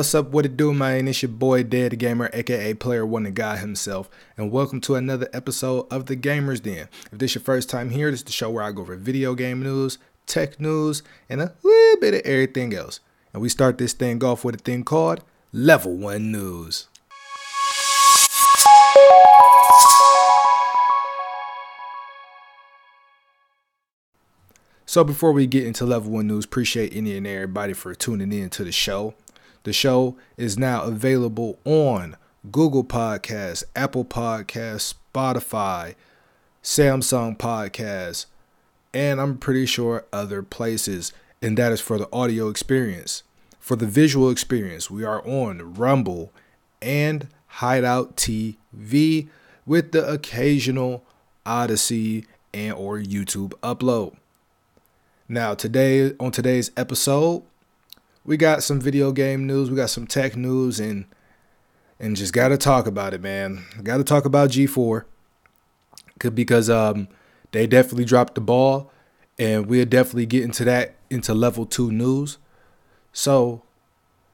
What's up, what it do, man? It's your boy Dead Gamer, aka Player One the Guy himself, and welcome to another episode of the Gamers Den. If this your first time here, this is the show where I go over video game news, tech news, and a little bit of everything else. And we start this thing off with a thing called Level One News. So before we get into level one news, appreciate any and everybody for tuning in to the show. The show is now available on Google Podcasts, Apple Podcasts, Spotify, Samsung Podcasts, and I'm pretty sure other places. And that is for the audio experience. For the visual experience, we are on Rumble and Hideout TV with the occasional Odysee and or YouTube upload. Now, today on today's episode, we got some video game news, we got some tech news, and and just got to talk about it, man. Got to talk about G4 because um they definitely dropped the ball, and we'll definitely get into that into level two news. So,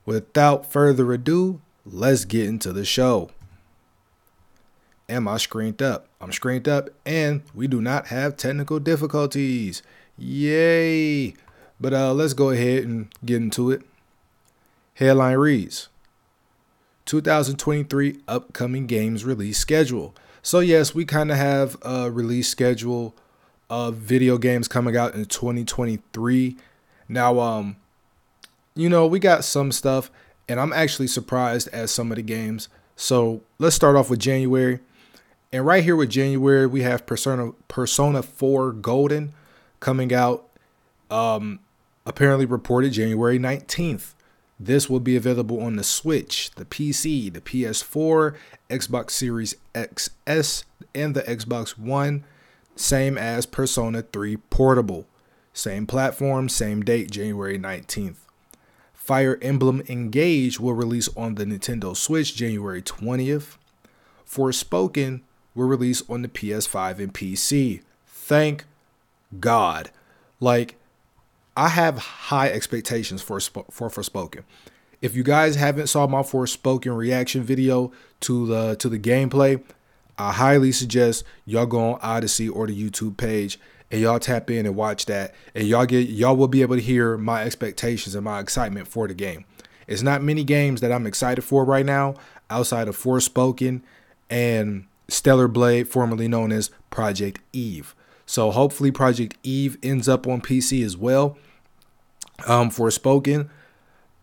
without further ado, let's get into the show. Am I screened up? I'm screened up, and we do not have technical difficulties. Yay! But uh, let's go ahead and get into it. Headline reads 2023 upcoming games release schedule. So, yes, we kind of have a release schedule of video games coming out in 2023. Now, um, you know, we got some stuff, and I'm actually surprised at some of the games. So, let's start off with January. And right here with January, we have Persona Persona 4 Golden coming out um, apparently reported January 19th. This will be available on the Switch, the PC, the PS4, Xbox Series XS, and the Xbox One, same as Persona 3 Portable. Same platform, same date, January 19th. Fire Emblem Engage will release on the Nintendo Switch January 20th. Forspoken will release on the PS5 and PC. Thank God. Like, I have high expectations for for Forspoken. If you guys haven't saw my Forspoken reaction video to the to the gameplay, I highly suggest y'all go on Odysee or the YouTube page and y'all tap in and watch that, and y'all get y'all will be able to hear my expectations and my excitement for the game. It's not many games that I'm excited for right now outside of Forspoken and Stellar Blade, formerly known as Project Eve. So hopefully Project Eve ends up on PC as well. Um, Forspoken.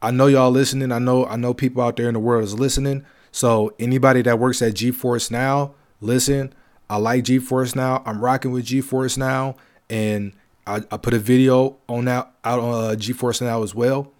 I know y'all listening. I know I know people out there in the world is listening. So anybody that works at GeForce Now, listen. I like GeForce Now. I'm rocking with GeForce Now, and I, I put a video on that out on uh, GeForce Now as well.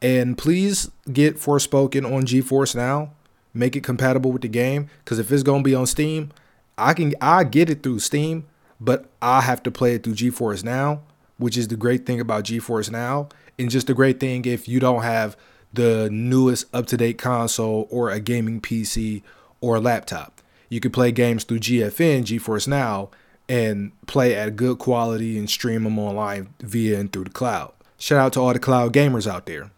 And please get Forspoken on GeForce Now. Make it compatible with the game, because if it's gonna be on Steam, I can I get it through Steam, but I have to play it through GeForce Now, which is the great thing about GeForce Now, and just a great thing if you don't have the newest up to date console or a gaming PC or a laptop. You can play games through GFN, GeForce Now, and play at good quality and stream them online via and through the cloud. Shout out to all the cloud gamers out there.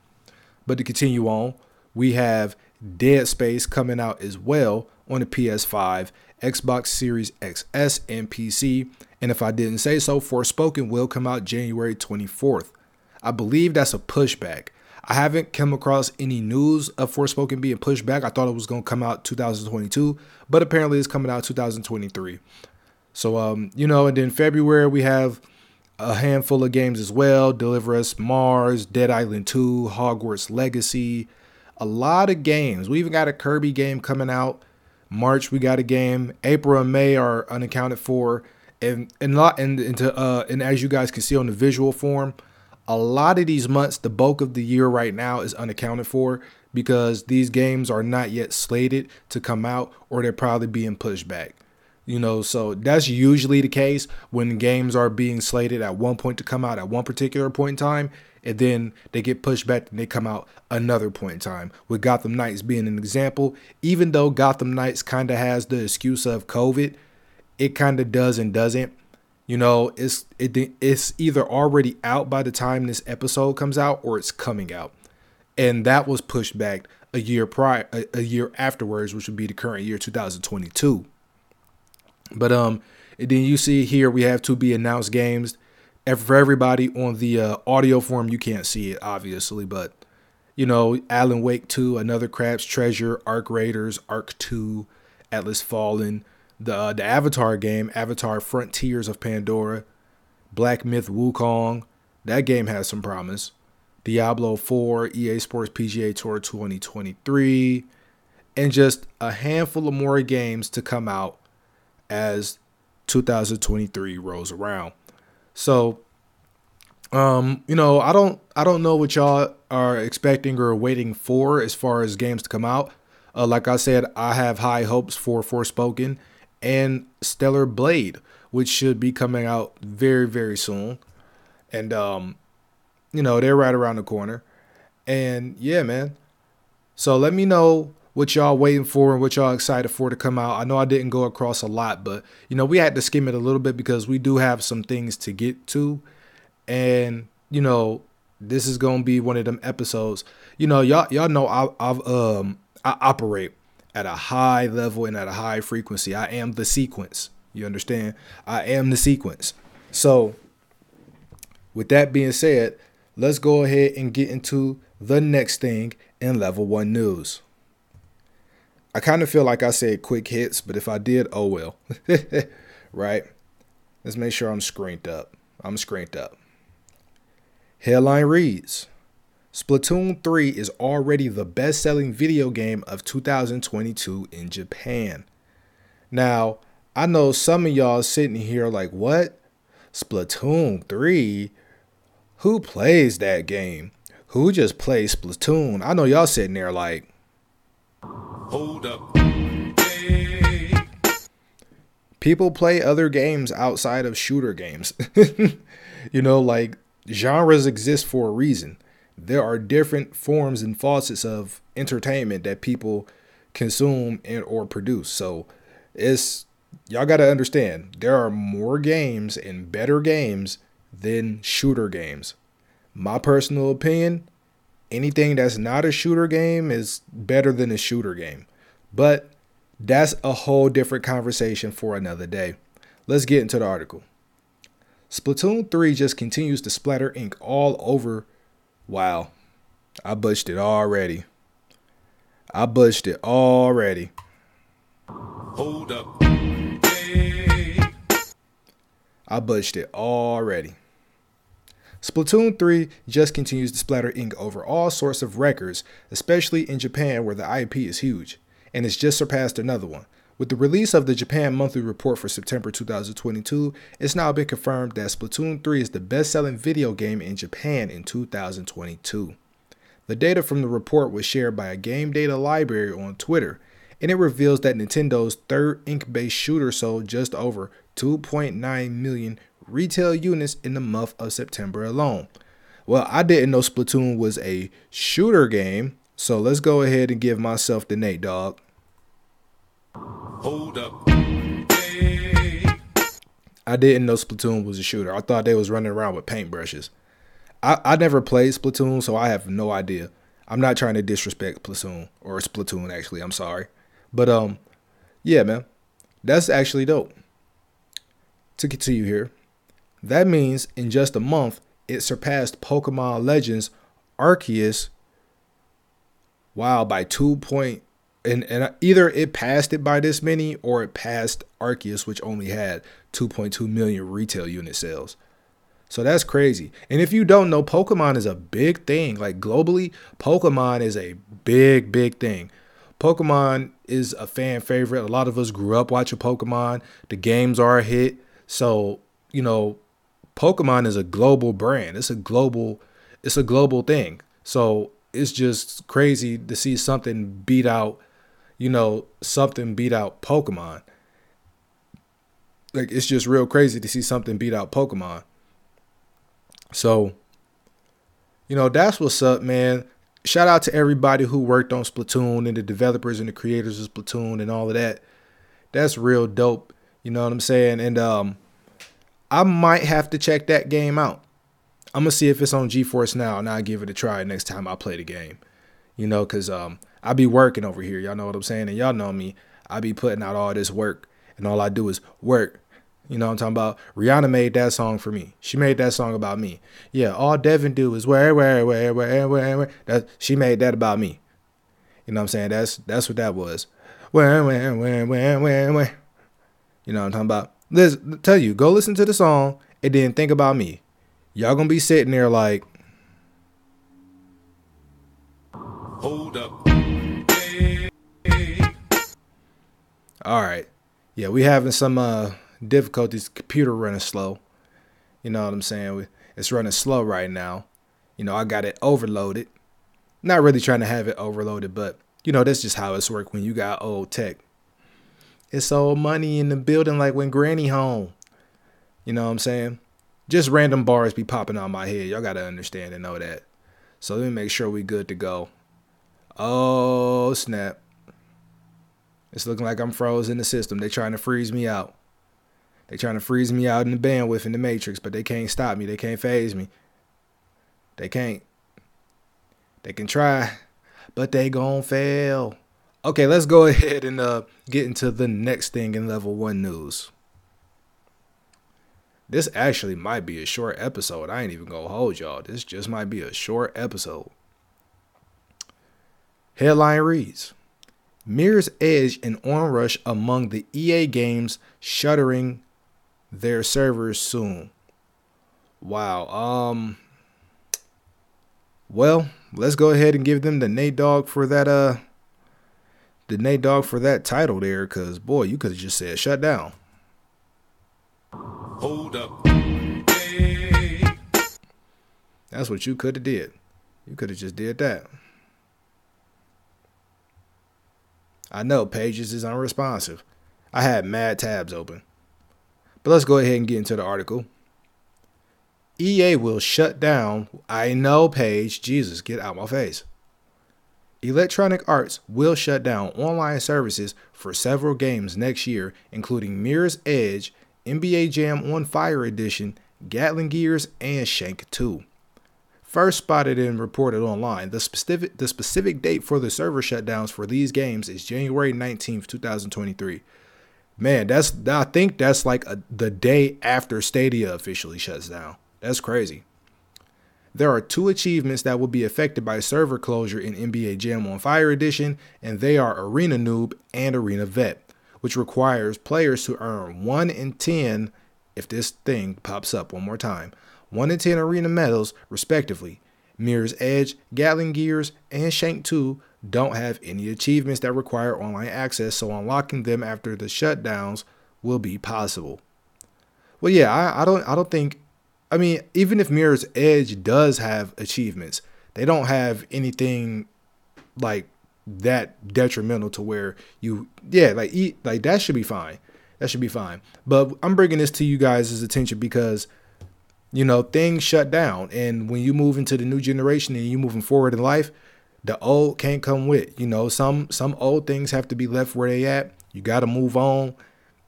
But to continue on, we have Dead Space coming out as well on the PS5 Xbox Series XS, and PC. And if I didn't say so, Forspoken will come out January 24th. I believe that's a pushback. I haven't come across any news of Forspoken being pushed back. I thought it was going to come out 2022, but apparently it's coming out 2023. So, um, you know, and then February we have a handful of games as well Deliver Us Mars, Dead Island 2, Hogwarts Legacy. A lot of games. We even got a Kirby game coming out. March we got a game. April and May are unaccounted for, and and lot and into uh and as you guys can see on the visual form, a lot of these months, the bulk of the year right now is unaccounted for because these games are not yet slated to come out or they're probably being pushed back. You know, so that's usually the case when games are being slated at one point to come out at one particular point in time and then they get pushed back and they come out another point in time. With Gotham Knights being an example, even though Gotham Knights kind of has the excuse of COVID, it kind of does and doesn't. You know, it's it it's either already out by the time this episode comes out or it's coming out. and that was pushed back a year prior, a, a year afterwards, which would be the current year 2022. But um, and then you see here we have to be announced games. For everybody on the uh, audio form, you can't see it obviously, but you know, Alan Wake 2, Another Crab's Treasure, Arc Raiders, Ark 2, Atlas Fallen, the uh, the Avatar game, Avatar Frontiers of Pandora, Black Myth Wukong. That game has some promise. Diablo 4, EA Sports PGA Tour 2023, and just a handful of more games to come out as 2023 rolls around. So, um, you know, I don't I don't know what y'all are expecting or waiting for as far as games to come out. Uh, like I said, I have high hopes for Forspoken and Stellar Blade, which should be coming out very very soon. And um, you know, they're right around the corner. And yeah, man. So let me know what y'all waiting for and what y'all excited for to come out. I know I didn't go across a lot, but you know, we had to skim it a little bit because we do have some things to get to. And, you know, this is gonna be one of them episodes. You know, y'all y'all know I I've um I operate at a high level and at a high frequency. I am the sequence. You understand? I am the sequence. So with that being said, let's go ahead and get into the next thing in level one news. I kind of feel like I said quick hits, but if I did, oh well. right? Let's make sure I'm screened up. I'm screened up. Headline reads Splatoon 3 is already the best selling video game of 2022 in Japan. Now, I know some of y'all sitting here like, what? Splatoon 3? Who plays that game? Who just plays Splatoon? I know y'all sitting there like, Hold up. People play other games outside of shooter games. you know, like genres exist for a reason. There are different forms and facets of entertainment that people consume and or produce. So it's y'all got to understand there are more games and better games than shooter games. My personal opinion, anything that's not a shooter game is better than a shooter game. But that's a whole different conversation for another day. Let's get into the article. Splatoon 3 just continues to splatter ink all over. Wow, I butched it already. I butched it already. Hold up. Hey. I butched it already. Splatoon 3 just continues to splatter ink over all sorts of records, especially in Japan where the IP is huge, and it's just surpassed another one. With the release of the Japan Monthly Report for September 2022, it's now been confirmed that Splatoon 3 is the best selling video game in Japan in 2022. The data from the report was shared by a game data library on Twitter, and it reveals that Nintendo's third ink based shooter sold just over 2.9 million retail units in the month of September alone. Well, I didn't know Splatoon was a shooter game, so let's go ahead and give myself the Nate Dogg. Hold up. Hey. I didn't know Splatoon was a shooter. I thought they was running around with paintbrushes. I, I never played Splatoon, so I have no idea. I'm not trying to disrespect Splatoon or Splatoon actually. I'm sorry. But um yeah, man. That's actually dope. To continue here. That means in just a month, it surpassed Pokemon Legends Arceus wow by 2 point and, and either it passed it by this many or it passed Arceus which only had 2.2 million retail unit sales. So that's crazy. And if you don't know, Pokemon is a big thing. Like globally, Pokemon is a big, big thing. Pokemon is a fan favorite. A lot of us grew up watching Pokemon. The games are a hit. So, you know, Pokemon is a global brand. It's a global it's a global thing. So it's just crazy to see something beat out, you know, something beat out Pokemon. Like it's just real crazy to see something beat out Pokemon. So, you know, that's what's up, man. Shout out to everybody who worked on Splatoon and the developers and the creators of Splatoon and all of that. That's real dope. You know what I'm saying? And um I might have to check that game out. I'm gonna see if it's on GeForce now, and I'll give it a try next time I play the game. You know, cause um, I be working over here. Y'all know what I'm saying, and y'all know me. I be putting out all this work, and all I do is work. You know what I'm talking about? Rihanna made that song for me. She made that song about me. Yeah, all Devin do is where, where, where, where, where, where. That she made that about me. You know what I'm saying? That's that's what that was. Where, where, where, where, where, where. You know what I'm talking about? Let's tell you, go listen to the song and then think about me. Y'all gonna be sitting there like, hold up. All right, yeah, we having some uh difficulties. Computer running slow. You know what I'm saying? It's running slow right now. You know, I got it overloaded. Not really trying to have it overloaded, but you know, that's just how it's work when you got old tech. It's old money in the building like when granny home. You know what I'm saying? just random bars be popping on my head. Y'all gotta understand and know that. So let me make sure we good to go. Oh snap. It's looking like I'm froze in the system. They trying to freeze me out. They trying to freeze me out in the bandwidth in the matrix, but they can't stop me. They can't phase me. They can't. They can try, but they gon' fail. Okay, let's go ahead and uh, get into the next thing in level one news. This actually might be a short episode. I ain't even gonna hold y'all. This just might be a short episode. Headline reads Mirror's Edge and Onrush among the EA games shuttering their servers soon. Wow. Um well, let's go ahead and give them the Nate Dogg for that uh the Nate Dogg for that title there, cause boy, you could have just said shut down. Hold up. Hey. That's what you could have did. You could have just did that. I know Pages is unresponsive. I had mad tabs open. But let's go ahead and get into the article. EA will shut down. I know, Page. Jesus, get out my face. Electronic Arts will shut down online services for several games next year, including Mirror's Edge NBA Jam on Fire Edition, Gatling Gears, and Shank 2. First spotted and reported online, the specific the specific date for the server shutdowns for these games is January 19th, 2023. Man, that's I think that's like a, the day after Stadia officially shuts down. That's crazy. There are two achievements that will be affected by server closure in NBA Jam on Fire Edition, and they are Arena Noob and Arena Vet which requires players to earn 1 in 10 if this thing pops up one more time. 1 in 10 arena medals, respectively. Mirror's Edge, Gatling Gears, and Shank 2 don't have any achievements that require online access, so unlocking them after the shutdowns will be possible. Well, yeah, I, I don't I don't think I mean, even if Mirror's Edge does have achievements, they don't have anything like that detrimental to where you yeah like eat like that should be fine. That should be fine. But i'm bringing this to you guys' attention because you know things shut down. And when you move into the new generation and you're moving forward in life the old can't come with you know? Some some old things have to be left where they at. You got to move on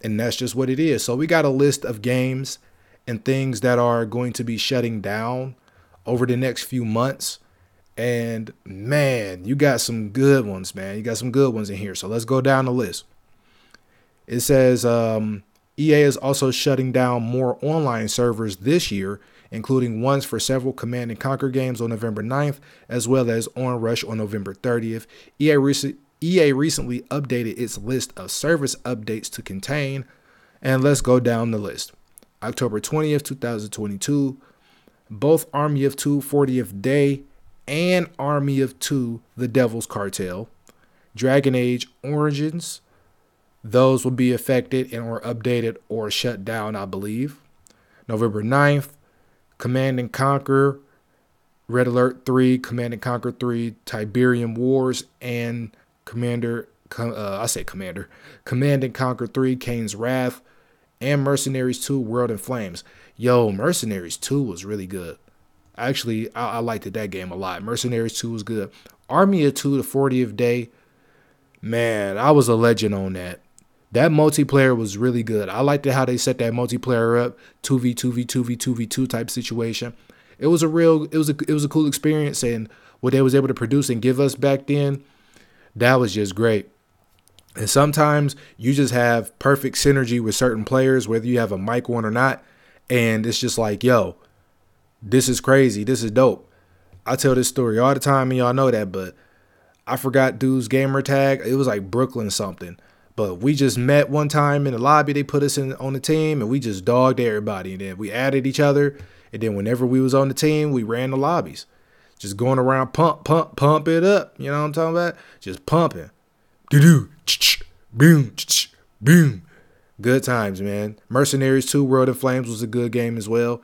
and that's just what it is. So we got a list of games and things that are going to be shutting down over the next few months and man, you got some good ones, man. You got some good ones in here. So let's go down the list. It says um, EA is also shutting down more online servers this year, including ones for several Command and Conquer games on November 9th, as well as Onrush on November 30th. EA, rec- EA recently updated its list of service updates to contain, and let's go down the list. October 20th, 2022, both Army of Two 40th Day and Army of Two, The Devil's Cartel. Dragon Age Origins, those will be affected and or updated or shut down, I believe. November 9th, Command and Conquer, Red Alert 3, Command and Conquer 3, Tiberium Wars, and Commander, uh, I say Commander, Command and Conquer 3, Kane's Wrath, and Mercenaries 2, World in Flames. Yo, Mercenaries 2 was really good. Actually, I, I liked that game a lot. Mercenaries 2 was good. Army of 2, the 40th day. Man, I was a legend on that. That multiplayer was really good. I liked it how they set that multiplayer up 2v, 2v, 2v, 2v2 type situation. it was a real it was a it was a cool experience and what they was able to produce and give us back then that was just great and sometimes you just have perfect synergy with certain players whether you have a mic one or not and it's just like yo this is crazy this is dope i tell this story all the time and y'all know that but i forgot dude's gamer tag it was like brooklyn something but we just met one time in the lobby. They put us in on the team, and we just dogged everybody. And then we added each other. And then whenever we was on the team, we ran the lobbies, just going around pump, pump, pump it up. You know what I'm talking about? Just pumping. Do do, boom, boom. Good times, man. Mercenaries 2, World in Flames was a good game as well.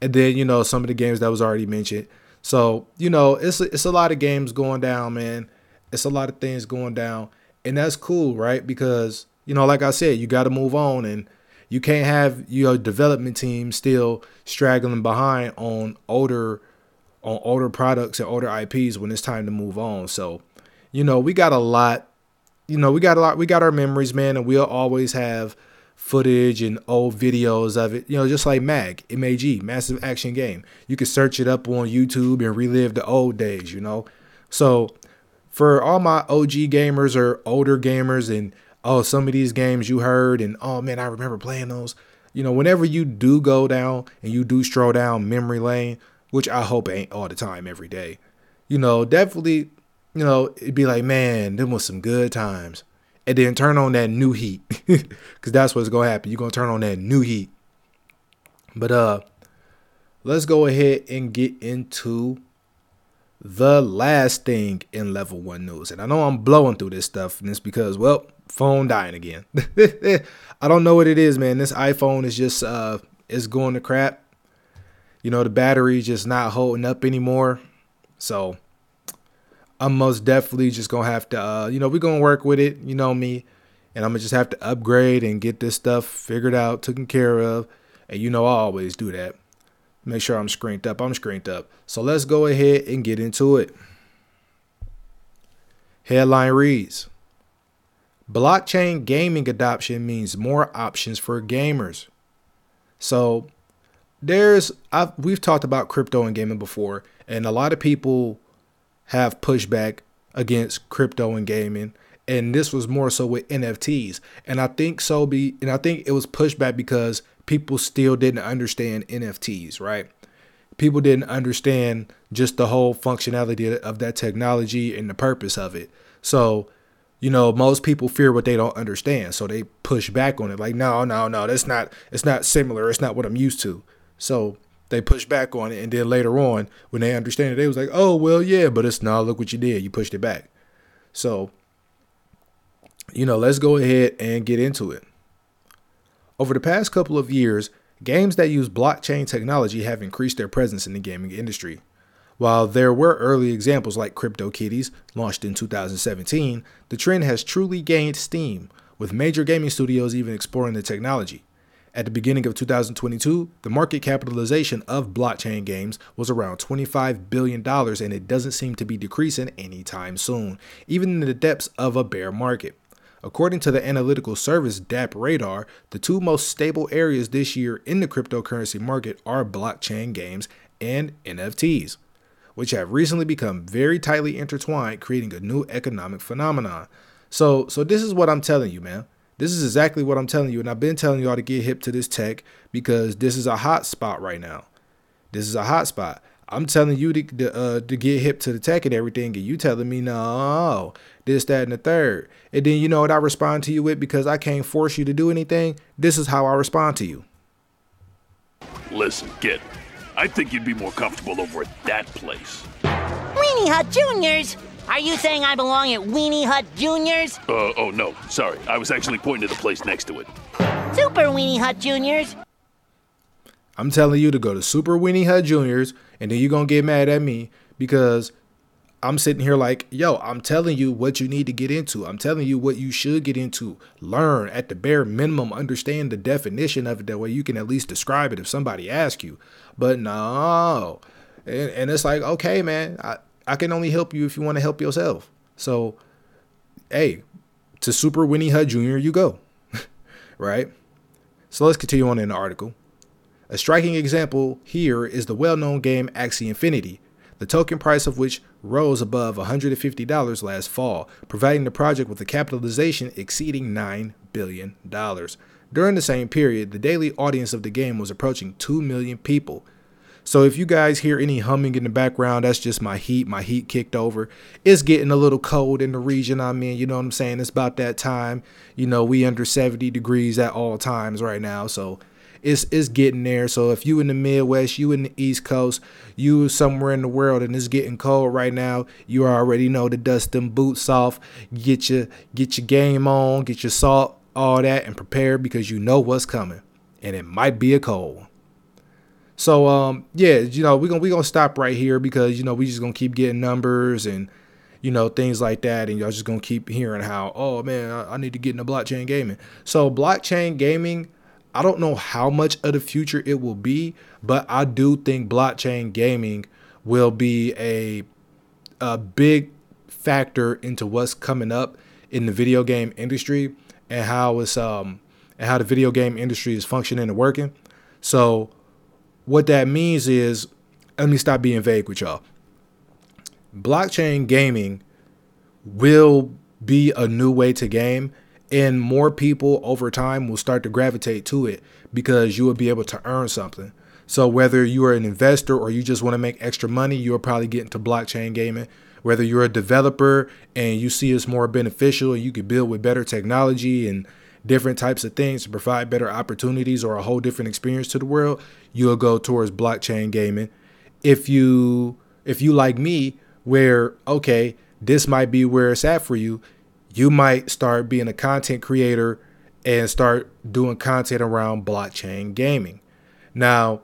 And then you know some of the games that was already mentioned. So you know it's it's a lot of games going down, man. It's a lot of things going down and that's cool, right? Because you know, like I said, you got to move on, and you can't have your development team still straggling behind on older on older products and older IPs when it's time to move on. So, you know, we got a lot. You know, we got a lot. We got our memories, man, and we'll always have footage and old videos of it. You know, just like MAG, MAG, Massive Action Game. You can search it up on YouTube and relive the old days. You know, so for all my OG gamers or older gamers and oh some of these games you heard and oh man I remember playing those. You know, whenever you do go down and you do stroll down memory lane, which I hope ain't all the time every day, you know, definitely, you know, it'd be like, man, them was some good times. And then turn on that new heat. Cause that's what's gonna happen. You're gonna turn on that new heat. But uh let's go ahead and get into the last thing in level one news. And I know I'm blowing through this stuff, and it's because, well, phone dying again. I don't know what it is, man. This iPhone is just uh it's going to crap. You know, the battery's just not holding up anymore. So I'm most definitely just gonna have to uh, you know, we're gonna work with it, you know me. And I'm gonna just have to upgrade and get this stuff figured out, taken care of. And you know I always do that. Make sure I'm screened up. I'm screened up. So let's go ahead and get into it. Headline reads Blockchain gaming adoption means more options for gamers. So there's I've, we've talked about crypto and gaming before, and a lot of people have pushback against crypto and gaming. And this was more so with NFTs. And I think so be and I think it was pushback because people still didn't understand NFTs, right? People didn't understand just the whole functionality of that technology and the purpose of it. So, you know, most people fear what they don't understand, so they push back on it like, "No, no, no, that's not it's not similar. It's not what I'm used to." So, they pushed back on it and then later on when they understand it, they was like, "Oh, well, yeah, but it's not. Look what you did. You pushed it back." So, you know, let's go ahead and get into it. Over the past couple of years, games that use blockchain technology have increased their presence in the gaming industry. While there were early examples like CryptoKitties, launched in 2017, the trend has truly gained steam, with major gaming studios even exploring the technology. At the beginning of 2022, the market capitalization of blockchain games was around $25 billion, and it doesn't seem to be decreasing anytime soon, even in the depths of a bear market. According to the analytical service DappRadar, the two most stable areas this year in the cryptocurrency market are blockchain games and NFTs, which have recently become very tightly intertwined, creating a new economic phenomenon. So, so this is what I'm telling you, man. This is exactly what I'm telling you, and I've been telling y'all to get hip to this tech because this is a hot spot right now. This is a hot spot. I'm telling you to to, uh, to get hip to the tech and everything, and you telling me no, this, that, and the third. And then you know what I respond to you with because I can't force you to do anything. This is how I respond to you. Listen, kid, I think you'd be more comfortable over at that place. Weenie Hut Juniors? Are you saying I belong at Weenie Hut Juniors? Uh, oh no, sorry. I was actually pointing to the place next to it. Super Weenie Hut Juniors? I'm telling you to go to Super Weenie Hut Juniors, and then you're gonna get mad at me because I'm sitting here like, yo, I'm telling you what you need to get into. I'm telling you what you should get into. Learn at the bare minimum, understand the definition of it. That way you can at least describe it if somebody asks you. But no. And, and it's like, okay, man, I, I can only help you if you want to help yourself. So, hey, to Super Weenie Hut Jr., you go. right? So let's continue on in the article. A striking example here is the well known game Axie Infinity, the token price of which rose above $150 last fall, providing the project with a capitalization exceeding $9 billion. During the same period, the daily audience of the game was approaching 2 million people. So if you guys hear any humming in the background, that's just my heat. My heat kicked over. It's getting a little cold in the region I'm in. You know what I'm saying? It's about that time. You know, we under 70 degrees at all times right now. So it's it's getting there. So if you in the Midwest, you in the East Coast, you somewhere in the world and it's getting cold right now, you already know to dust them boots off, get your get your game on, get your salt, all that, and prepare because you know what's coming. And it might be a cold. So um yeah, you know, we're gonna we gonna stop right here because you know we just gonna keep getting numbers and you know, things like that. And y'all just gonna keep hearing how, oh man, I, I need to get into blockchain gaming. So blockchain gaming I don't know how much of the future it will be, but I do think blockchain gaming will be a a big factor into what's coming up in the video game industry and how it's um and how the video game industry is functioning and working. So what that means is let me stop being vague with y'all. Blockchain gaming will be a new way to game and more people over time will start to gravitate to it because you will be able to earn something. So whether you are an investor or you just want to make extra money, you'll probably get into blockchain gaming. Whether you're a developer and you see it's more beneficial and you can build with better technology and different types of things to provide better opportunities or a whole different experience to the world, you'll go towards blockchain gaming. If you if you like me, where okay, this might be where it's at for you, you might start being a content creator and start doing content around blockchain gaming. Now,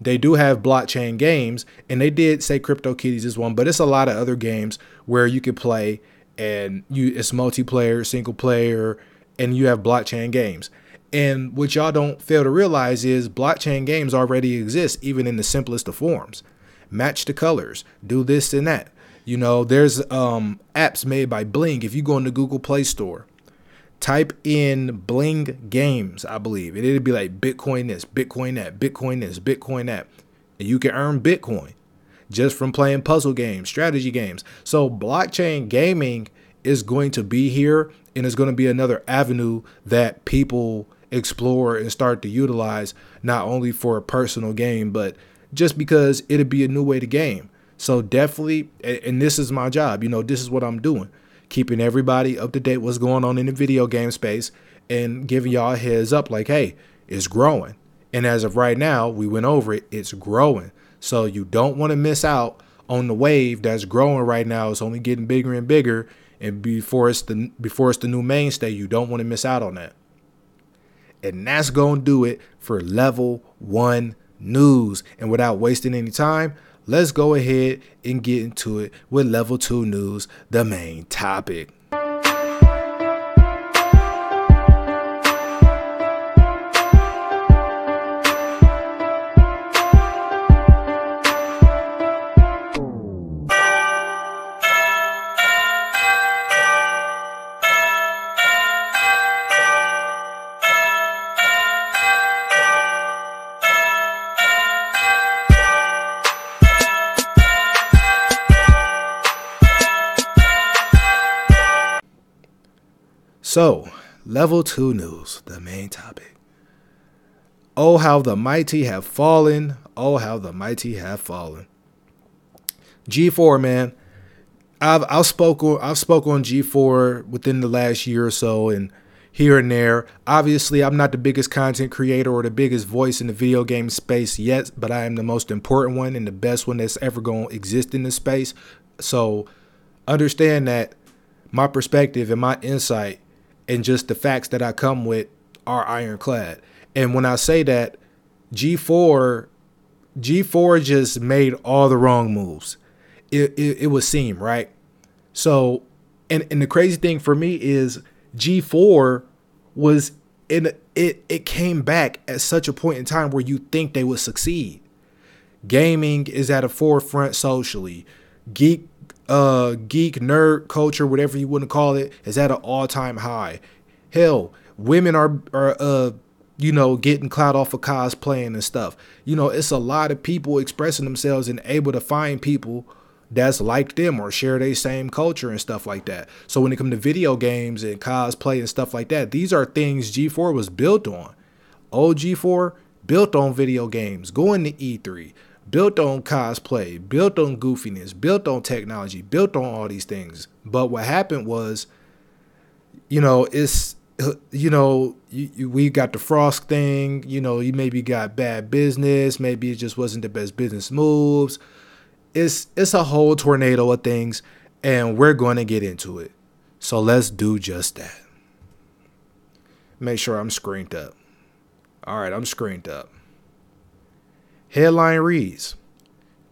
they do have blockchain games, and they did say CryptoKitties is one, but it's a lot of other games where you can play and you it's multiplayer, single player, and you have blockchain games. And what y'all don't fail to realize is blockchain games already exist, even in the simplest of forms. Match the colors, do this and that. You know, there's um, apps made by Bling. If you go into Google Play Store, type in Bling Games, I believe, and it'll be like Bitcoin this, Bitcoin that, Bitcoin this, Bitcoin that. And you can earn Bitcoin just from playing puzzle games, strategy games. So blockchain gaming is going to be here and it's going to be another avenue that people explore and start to utilize not only for a personal game, but just because it'll be a new way to game. So definitely, and this is my job. You know, this is what I'm doing, keeping everybody up to date what's going on in the video game space and giving y'all heads up like, hey, it's growing. And as of right now, we went over it, it's growing. So you don't want to miss out on the wave that's growing right now. It's only getting bigger and bigger. And before it's the before it's the new mainstay, you don't want to miss out on that. And that's gonna do it for level one news. And without wasting any time, let's go ahead and get into it with level 2 news, the main topic. So, level 2 news, the main topic. Oh, how the mighty have fallen. Oh, how the mighty have fallen. G4, man. I've I've spoken I've spoken on G4 within the last year or so and here and there. Obviously, I'm not the biggest content creator or the biggest voice in the video game space yet, but I am the most important one and the best one that's ever going to exist in this space. So, understand that my perspective and my insight and just the facts that I come with are ironclad. And when I say that, G4 G4 just made all the wrong moves. It, it, it would seem, right? So, and, and the crazy thing for me is G4 was in it it came back at such a point in time where you think they would succeed. Gaming is at a forefront socially. Geek uh, geek nerd culture, whatever you want to call it, is at an all time high. Hell, women are are uh, you know, getting clout off of cosplaying and stuff. You know, it's a lot of people expressing themselves and able to find people that's like them or share their same culture and stuff like that. So when it comes to video games and cosplay and stuff like that, these are things G4 was built on. Old G4 built on video games, going to E3, built on cosplay, built on goofiness, built on technology, built on all these things. But what happened was, you know, it's you know, you, you, we got the Frost thing. You know, you maybe got bad business. Maybe it just wasn't the best business moves it's it's a whole tornado of things and we're going to get into it. So let's do just that. Make sure I'm screened up. All right, I'm screened up. Headline reads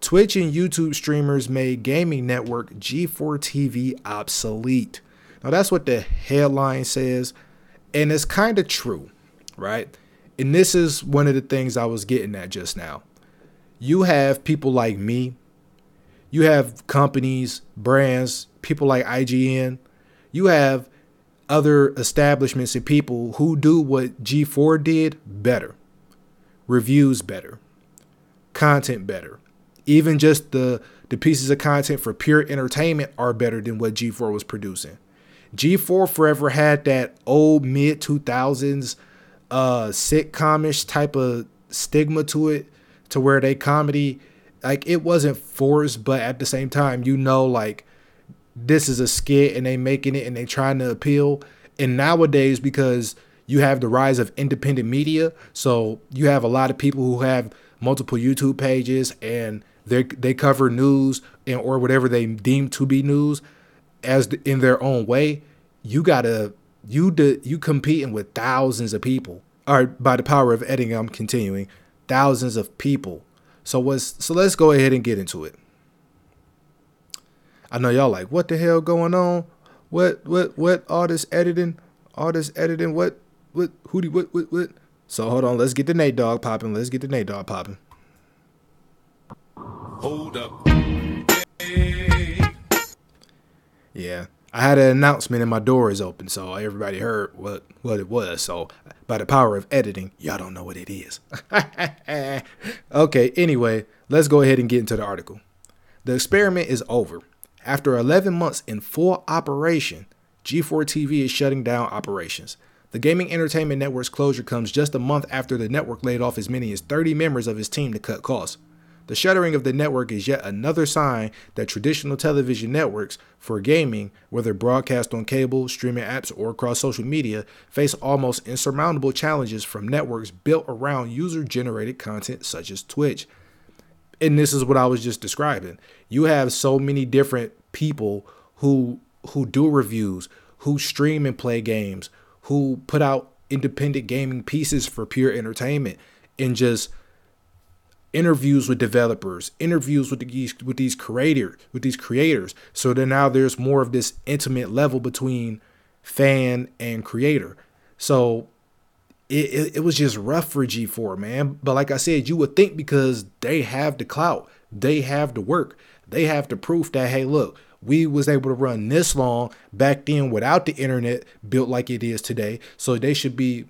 Twitch and YouTube streamers made gaming network G4 TV obsolete. Now, that's what the headline says, and it's kind of true, right? And this is one of the things I was getting at just now. You have people like me you have companies, brands, people like IGN. You have other establishments and people who do what G4 did better. Reviews better. Content better. Even just the the pieces of content for pure entertainment are better than what G4 was producing. G4 forever had that old mid 2000s uh sitcomish type of stigma to it to where they comedy like it wasn't forced, but at the same time, you know, like this is a skit and they making it and they trying to appeal. And nowadays, because you have the rise of independent media, so you have a lot of people who have multiple YouTube pages and they they cover news and or whatever they deem to be news as the, in their own way. You gotta you de, you competing with thousands of people. All right, by the power of editing, I'm continuing. Thousands of people so was so let's go ahead and get into it. I know y'all like what the hell going on? What what what all this editing? All this editing? What what who do what what what? So hold on, let's get the Nate Dogg popping. Let's get the Nate Dogg popping. Hold up. Yeah. I had an announcement and my door is open, so everybody heard what what it was. So by the power of editing, y'all don't know what it is. okay, anyway, let's go ahead and get into the article. The experiment is over. After 11 months in full operation, G4 TV is shutting down operations. The Gaming Entertainment Network's closure comes just a month after the network laid off as many as 30 members of its team to cut costs. The shuttering of the network is yet another sign that traditional television networks for gaming, whether broadcast on cable, streaming apps, or across social media, face almost insurmountable challenges from networks built around user generated content such as Twitch. And this is what I was just describing. You have so many different people who who do reviews, who stream and play games, who put out independent gaming pieces for pure entertainment and just interviews with developers, interviews with these with these creators, with these creators. So then now there's more of this intimate level between fan and creator. So it, it, it was just rough for G4, man. But like I said, you would think because they have the clout, they have the work, they have the proof that hey, look, we was able to run this long back then without the internet built like it is today. So they should be,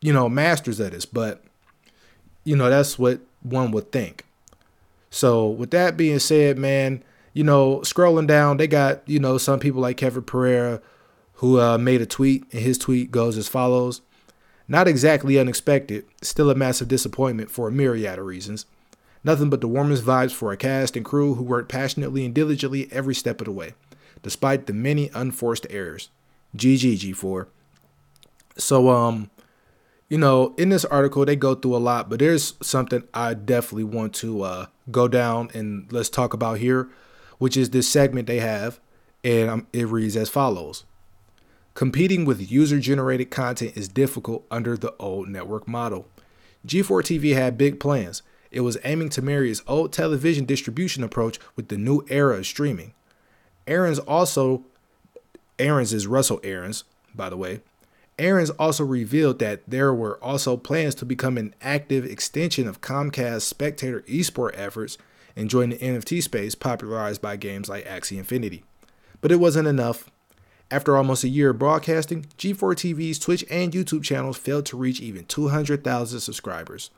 you know, masters at this. But you know, that's what one would think. So, with that being said, man, you know, scrolling down, they got, you know, some people like Kevin Pereira who uh, made a tweet, and his tweet goes as follows Not exactly unexpected, still a massive disappointment for a myriad of reasons. Nothing but the warmest vibes for a cast and crew who worked passionately and diligently every step of the way, despite the many unforced errors. GG G4. So, um, you know, in this article, they go through a lot, but there's something I definitely want to uh, go down and let's talk about here, which is this segment they have. And um, it reads as follows Competing with user generated content is difficult under the old network model. G4 TV had big plans. It was aiming to marry its old television distribution approach with the new era of streaming. Arons also, Arons is Russell Arons, by the way, Arons also revealed that there were also plans to become an active extension of Comcast's spectator esport efforts and join the NFT space popularized by games like Axie Infinity. But it wasn't enough. After almost a year of broadcasting, G4 TV's Twitch and YouTube channels failed to reach even 200,000 subscribers.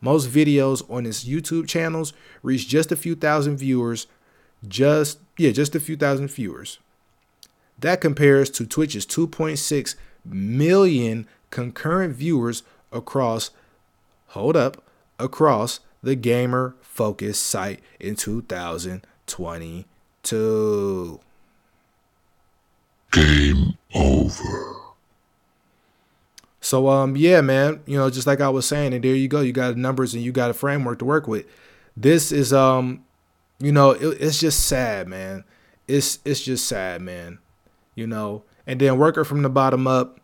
Most videos on its YouTube channels reach just a few thousand viewers, just yeah, just a few thousand viewers. That compares to Twitch's 2.6 million concurrent viewers across hold up, across the gamer focused site in 2022. Game over. So um yeah, man, you know, just like I was saying, and there you go, you got numbers and you got a framework to work with. This is um, you know, it, it's just sad, man. It's it's just sad, man. You know, and then worker from the bottom up.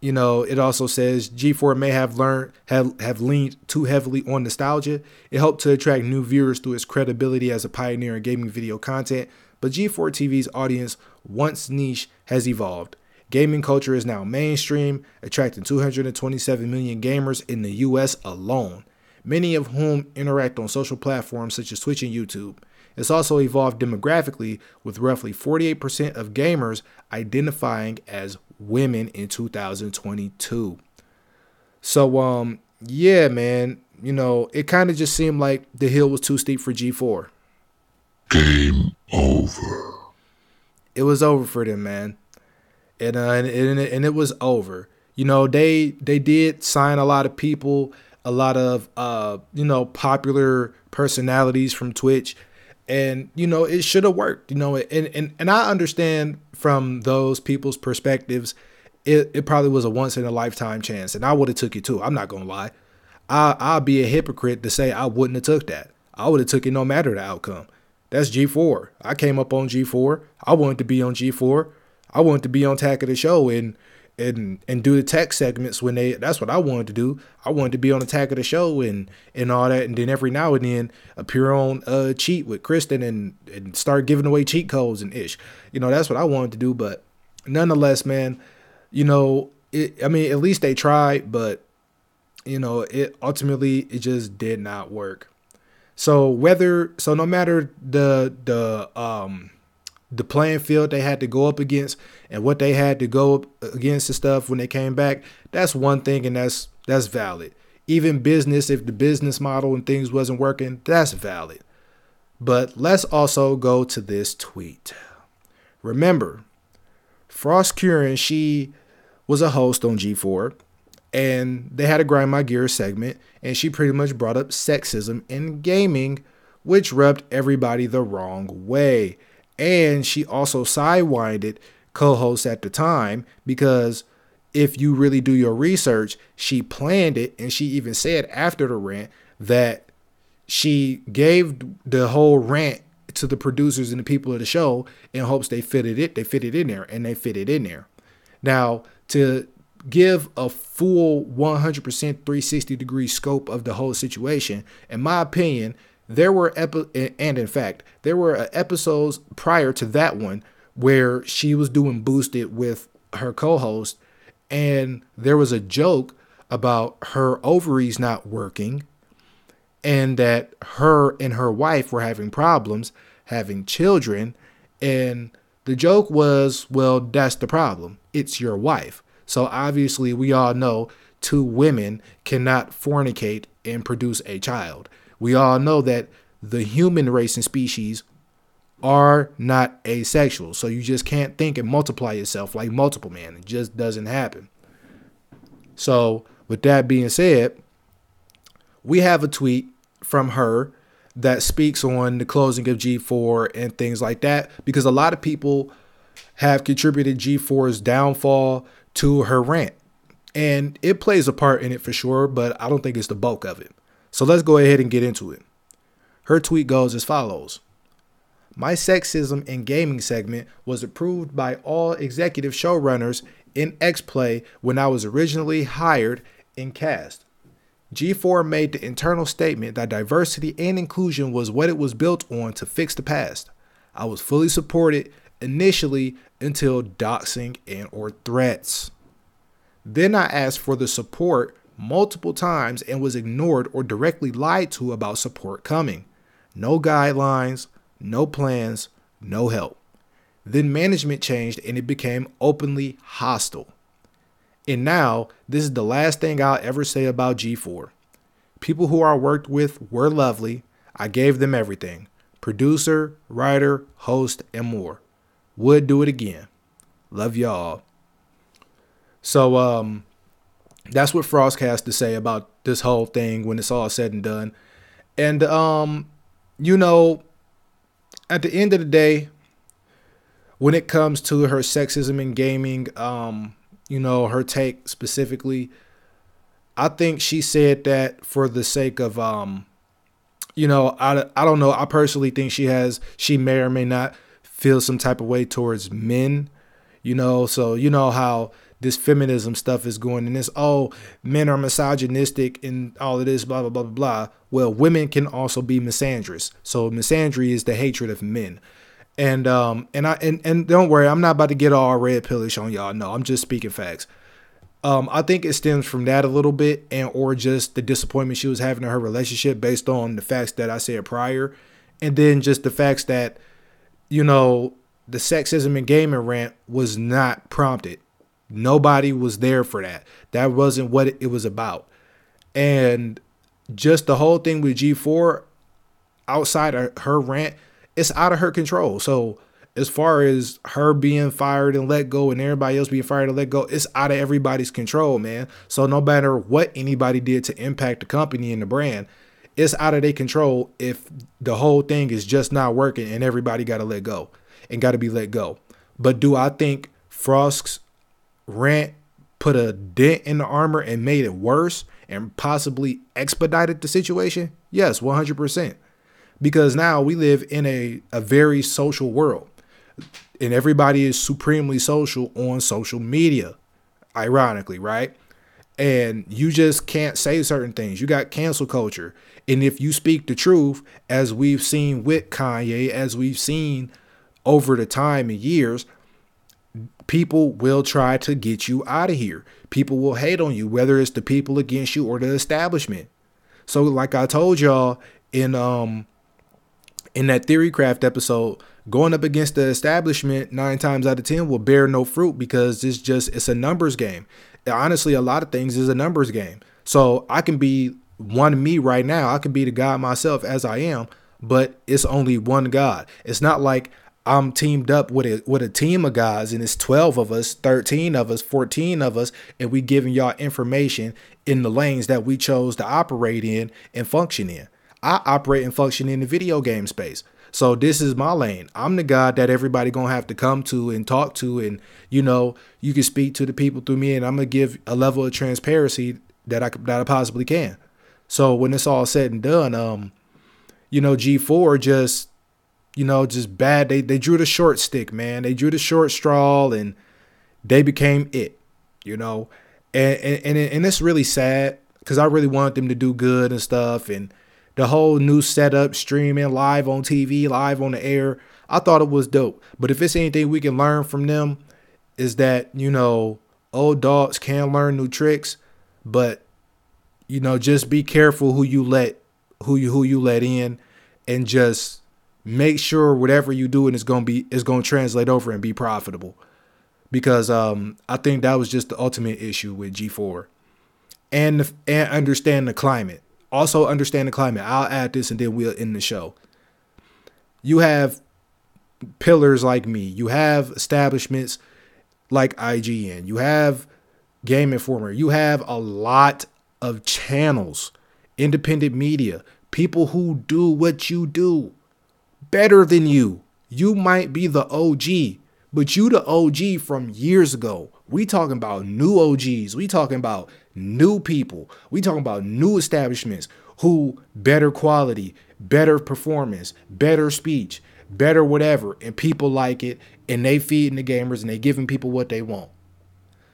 You know, it also says G4 may have learned have have leaned too heavily on nostalgia. It helped to attract new viewers through its credibility as a pioneer in gaming video content, but G4 TV's audience, once niche, has evolved. Gaming culture is now mainstream, attracting 227 million gamers in the US alone, many of whom interact on social platforms such as Twitch and YouTube. It's also evolved demographically, with roughly 48% of gamers identifying as women in 2022. So, um, yeah, man, you know, it kind of just seemed like the hill was too steep for G4. Game over. It was over for them, man and uh, and, and, and it was over. You know, they they did sign a lot of people, a lot of uh, you know, popular personalities from Twitch, and you know, it should have worked. You know, and and and I understand from those people's perspectives, it, it probably was a once in a lifetime chance, and I would have took it too. I'm not gonna lie. I I'll be a hypocrite to say I wouldn't have took that. I would have took it no matter the outcome. That's G4. I came up on G4. I wanted to be on G4. I wanted to be on Attack of the Show and and and do the tech segments when they that's what I wanted to do. I wanted to be on Attack of the Show and and all that and then every now and then appear on uh cheat with Kristin and and start giving away cheat codes and ish. You know, that's what I wanted to do, but nonetheless, man, you know, it I mean, at least they tried, but you know, it ultimately it just did not work. So whether so no matter the the um the playing field they had to go up against and what they had to go up against and stuff when they came back, that's one thing and that's that's valid. Even business, if the business model and things wasn't working, that's valid. But let's also go to this tweet. Remember, Froskurinn, she was a host on G4, and they had a Grind My Gear segment, and she pretty much brought up sexism in gaming, which rubbed everybody the wrong way. And she also sidewinded co hosts at the time because if you really do your research, she planned it and she even said after the rant that she gave the whole rant to the producers and the people of the show in hopes they fitted it, they fit it in there, and they fit it in there. Now, to give a full 100% 360 degree scope of the whole situation, in my opinion, there were epi- and in fact there were uh, episodes prior to that one where she was doing boosted with her co-host and there was a joke about her ovaries not working and that her and her wife were having problems having children and the joke was well that's the problem. It's your wife. So obviously we all know two women cannot fornicate and produce a child we all know that the human race and species are not asexual. So you just can't think and multiply yourself like multiple man. It just doesn't happen. So, with that being said, we have a tweet from her that speaks on the closing of G4 and things like that because a lot of people have contributed G4's downfall to her rant. And it plays a part in it for sure, but I don't think it's the bulk of it. So let's go ahead and get into it. Her tweet goes as follows My sexism in gaming segment was approved by all executive showrunners in X Play when I was originally hired in cast. G4 made the internal statement that diversity and inclusion was what it was built on to fix the past. I was fully supported initially until doxing and or threats. Then I asked for the support multiple times and was ignored or directly lied to about support coming. No guidelines, no plans, no help. Then management changed and it became openly hostile. And now, this is the last thing I'll ever say about G4. People who I worked with were lovely. I gave them everything producer, writer, host, and more. Would do it again. Love y'all. So, um, that's what Frost has to say about this whole thing when it's all said and done. And, um, you know, at the end of the day, when it comes to her sexism in gaming, um, you know, her take specifically, I think she said that for the sake of um you know, I, I don't know. I personally think she has she may or may not feel some type of way towards men, you know, so you know how this feminism stuff is going and this oh men are misogynistic and all of this blah blah blah blah blah. Well, women can also be misandrous. So misandry is the hatred of men. And um and I and, and don't worry, I'm not about to get all red pillish on y'all. No, I'm just speaking facts. Um, I think it stems from that a little bit, and or just the disappointment she was having in her relationship based on the facts that I said prior, and then just the facts that, you know, the sexism in gaming rant was not prompted. Nobody was there for that. That wasn't what it was about, and just the whole thing with G4, outside of her rant, it's out of her control. So as far as her being fired and let go and everybody else being fired and let go, it's out of everybody's control, man. So no matter what anybody did to impact the company and the brand, it's out of their control if the whole thing is just not working and everybody got to let go and got to be let go. But do I think Frost's rant put a dent in the armor and made it worse and possibly expedited the situation? Yes, 100%. Because now we live in a, a very social world and everybody is supremely social on social media, ironically, right? And you just can't say certain things. You got cancel culture. And if you speak the truth, as we've seen with Kanye, as we've seen over the time and years, people will try to get you out of here. People will hate on you, whether it's the people against you or the establishment. So, like I told y'all in um in that Theorycraft episode, going up against the establishment nine times out of ten will bear no fruit because it's just it's a numbers game. Honestly, a lot of things is a numbers game. So I can be one me right now. I can be the God myself as I am, but it's only one God. It's not like I'm teamed up with a with a team of guys and it's 12 of us, 13 of us, 14 of us, and we giving y'all information in the lanes that we chose to operate in and function in. I operate and function in the video game space. So this is my lane. I'm the guy that everybody gonna have to come to and talk to, and you know, you can speak to the people through me, and I'm gonna give a level of transparency that I that I possibly can. So when it's all said and done, um, you know, G4 just, you know, just bad. They they drew the short stick, man. They drew the short straw, and they became it. You know, and and and, and it's really sad because I really wanted them to do good and stuff, and the whole new setup, streaming live on TV, live on the air. I thought it was dope. But if it's anything we can learn from them, is that, you know, old dogs can learn new tricks, but you know, just be careful who you let who you who you let in and just make sure whatever you do and it's gonna be it's gonna translate over and be profitable. Because um I think that was just the ultimate issue with G4. And and understand the climate also understand the climate. I'll add this and then we'll end the show. You have pillars like me. You have establishments like IGN. You have Game Informer. You have a lot of channels, independent media, people who do what you do better than you. You might be the OG, but you the OG from years ago. We talking about new OGs. We talking about new people. We talking about new establishments who better quality, better performance, better speech, better whatever, and people like it, and they feeding the gamers and they giving people what they want.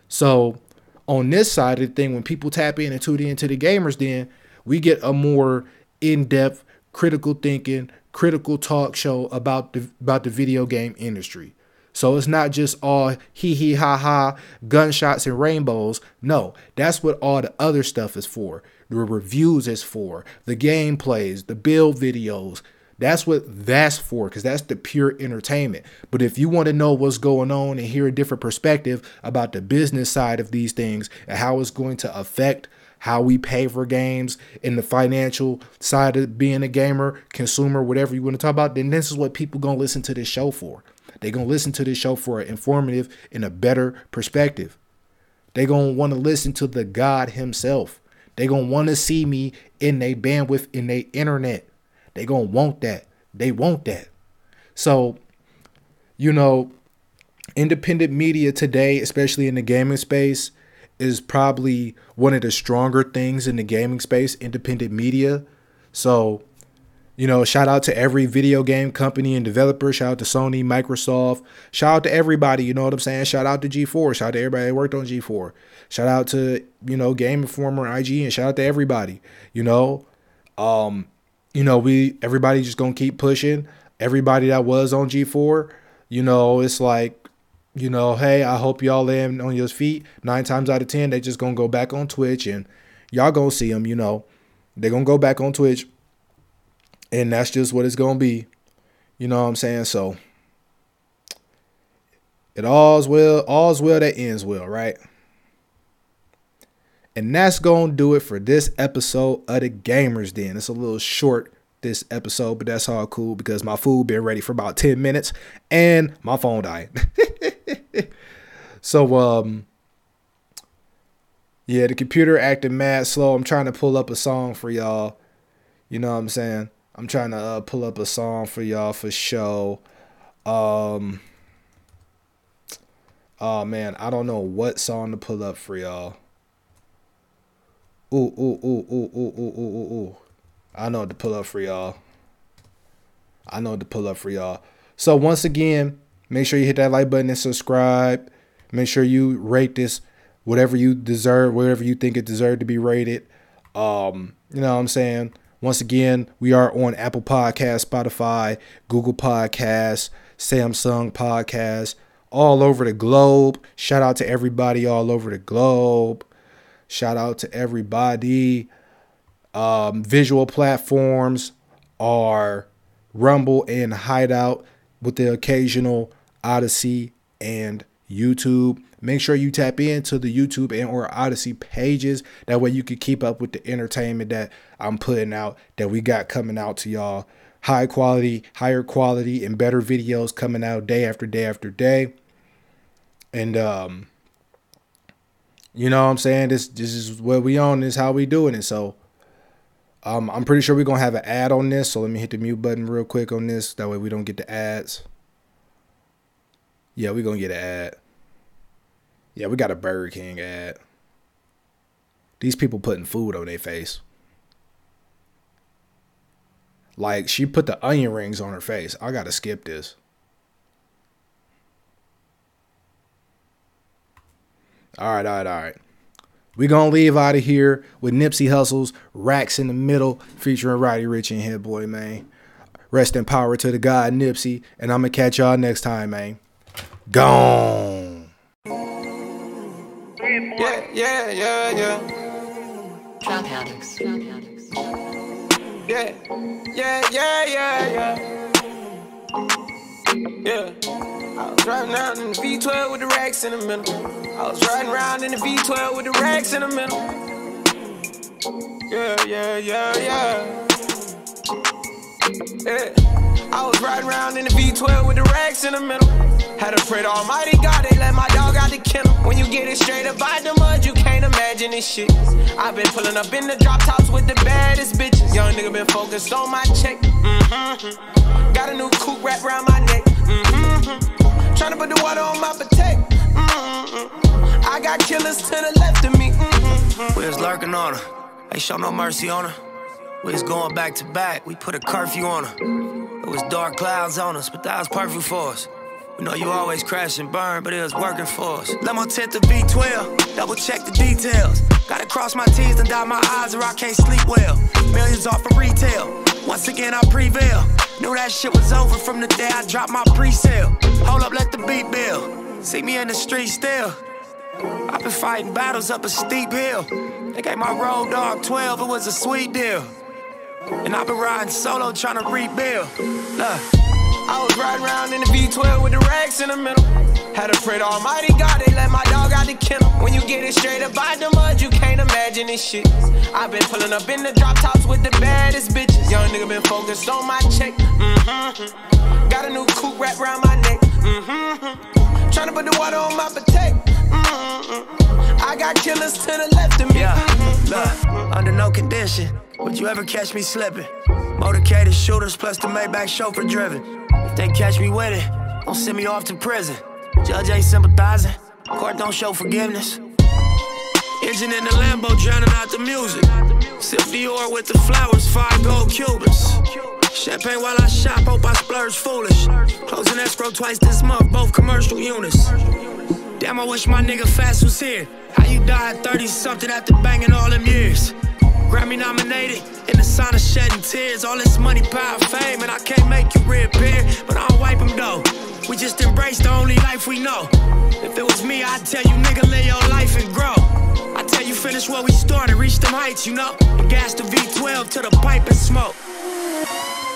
So on this side of the thing, when people tap in and tune into the gamers, then we get a more in-depth, critical thinking, critical talk show about the about the video game industry. So it's not just all hee hee ha ha, gunshots and rainbows. No, that's what all the other stuff is for. The reviews is for, the gameplays, the build videos, That's what that's for, because that's the pure entertainment. But if you want to know what's going on and hear a different perspective about the business side of these things and how it's going to affect how we pay for games and the financial side of being a gamer, consumer, whatever you want to talk about, then this is what people gonna listen to this show for. They're gonna listen to this show for an informative and a better perspective. They're gonna want to listen to the God Himself. They're gonna want to see me in their bandwidth in their internet. They're gonna want that. They want that. So, you know, independent media today, especially in the gaming space, is probably one of the stronger things in the gaming space, independent media. So, you know, shout out to every video game company and developer. Shout out to Sony, Microsoft. Shout out to everybody. You know what I'm saying? Shout out to G4. Shout out to everybody that worked on G4. Shout out to, you know, Game Informer, IG, and shout out to everybody. You know, um, you know, we everybody just gonna keep pushing. Everybody that was on G4, you know, it's like, you know, hey, I hope y'all land on your feet. Nine times out of ten, they just gonna go back on Twitch and y'all gonna see them. You know, they gonna go back on Twitch, and that's just what it's gonna be. You know what I'm saying? So it all's well, all's well that ends well, right? And that's to do it for this episode of the Gamers Den. It's a little short this episode, but that's all cool because my food been ready for about 10 minutes and my phone died. so um yeah, the computer acting mad slow. I'm trying to pull up a song for y'all. You know what I'm saying? I'm trying to uh, pull up a song for y'all for show. Um Oh man, I don't know what song to pull up for y'all. Ooh, ooh, ooh, ooh, ooh, ooh, ooh, ooh, ooh. I know to pull up for y'all. I know to pull up for y'all. So once again, make sure you hit that like button and subscribe. Make sure you rate this whatever you deserve, whatever you think it deserved to be rated. Um, you know what I'm saying? Once again, we are on Apple Podcast, Spotify, Google Podcasts, Samsung Podcasts, all over the globe. Shout out to everybody all over the globe. Shout out to everybody. Um, visual platforms are Rumble and Hideout with the occasional Odysee and YouTube. Make sure you tap into the YouTube and or Odysee pages. That way you can keep up with the entertainment that I'm putting out, that we got coming out to y'all. High quality, higher quality, and better videos coming out day after day after day. And um, you know what I'm saying? This this is what we on, this is how we doing it. So um, I'm pretty sure we're gonna have an ad on this. So let me hit the mute button real quick on this. That way we don't get the ads. Yeah, we're gonna get an ad. Yeah, we got a Burger King ad. These people putting food on their face. Like she put the onion rings on her face. I gotta skip this. All right, all right, all right. We gonna leave out of here with Nipsey Hussle's Racks in the Middle featuring Roddy Ricch and Hit Boy, man. Rest in power to the God Nipsey, and I'm gonna catch y'all next time, man. Gone. Yeah, yeah, yeah, yeah. Drop addicts. Drop addicts. Yeah, yeah, yeah, yeah, yeah. Yeah. I was riding around in the V12 with the racks in the middle. I was riding around in the V12 with the racks in the middle. Yeah, yeah, yeah, yeah. Yeah. I was riding around in the V12 with the racks in the middle. Had to pray to Almighty God, they let my dog out the kennel. When you get it straight up by the mud, you can't imagine this shit. I've been pulling up in the drop tops with the baddest bitches. Young nigga been focused on my check. Mm-hmm. Got a new coupe wrapped around my neck. Mm-hmm. Trying to put the water on my protect. Mm-hmm. I got killers to the left of me. Mm-hmm. We was lurking on her. Ain't show no mercy on her. We was going back to back. We put a curfew on her. It was dark clouds on us, but that was perfect for us. We know you always crash and burn, but it was working for us. Let my tent to V12, double check the details. Gotta cross my T's and dot my I's or I can't sleep well. Millions off of retail. Once again, I prevail. Knew that shit was over from the day I dropped my pre-sale. Hold up, let the beat build. See me in the street still. I've been fighting battles up a steep hill. They gave my road dog 12, it was a sweet deal. And I've been riding solo trying to rebuild. Look. I was riding around in the V12 with the racks in the middle. Had to pray to Almighty God, they let my dog out the kennel. When you get it straight up by the mud, you can't imagine this shit. I've been pulling up in the drop tops with the baddest bitches. Young nigga been focused on my check. Mm-hmm. Got a new coupe wrapped around my neck. Mm-hmm. Trying to put the water on my potato. Mm-hmm. I got killers to the left of me. Yeah, look, under no condition would you ever catch me slipping. Motorcaded shooters plus the Maybach chauffeur driven. If they catch me with it, don't send me off to prison. Judge ain't sympathizing, court don't show forgiveness. Engine in the Lambo drowning out the music. Sip Dior with the flowers, five gold Cubans. Champagne while I shop, hope I splurge foolish. Closing escrow twice this month, both commercial units. Damn, I wish my nigga Fast was here. How you died 30 something after banging all them years? Grammy nominated, in the sign of shedding tears. All this money, power, fame, and I can't make you reappear, but I'll wipe them though. We just embrace the only life we know. If it was me, I'd tell you, nigga, live your life and grow. I tell you, finish what we started, reach them heights, you know. And gas the V12 to the pipe and smoke.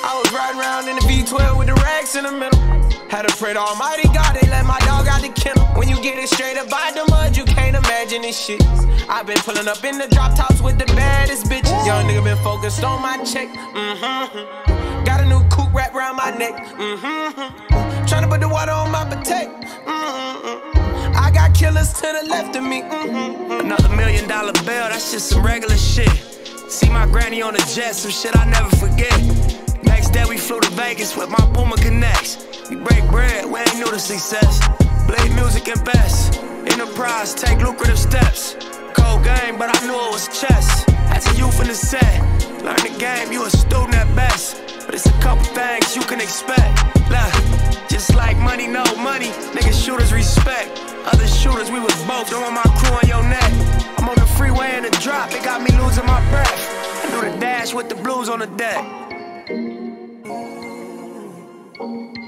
I was riding around in the V12 with the racks in the middle. Had to pray to Almighty God, they let my dog out the kennel. When you get it straight up by the mud, you can't imagine this shit. I've been pulling up in the drop tops with the baddest bitches. Young nigga been focused on my check. Mm-hmm. Got a new coupe wrapped around my neck. Mm-hmm. Trying to put the water on my potato. Mm-hmm. I got killers to the left of me. Mm-hmm. Another million dollar bill, that's just some regular shit. See my granny on the jet, some shit I never forget. Next day we flew to Vegas with my Puma Connects. We break bread, we ain't new to success. Blade music and best. Enterprise, take lucrative steps. Cold game, but I knew it was chess. As a youth in the set, learn the game, you a student at best. But it's a couple things you can expect. Look, just like money, no money, niggas shooters respect. Other shooters, we was both, want my crew on your neck. I'm on the freeway in the drop, it got me losing my breath. I do the dash with the blues on the deck. Thank you.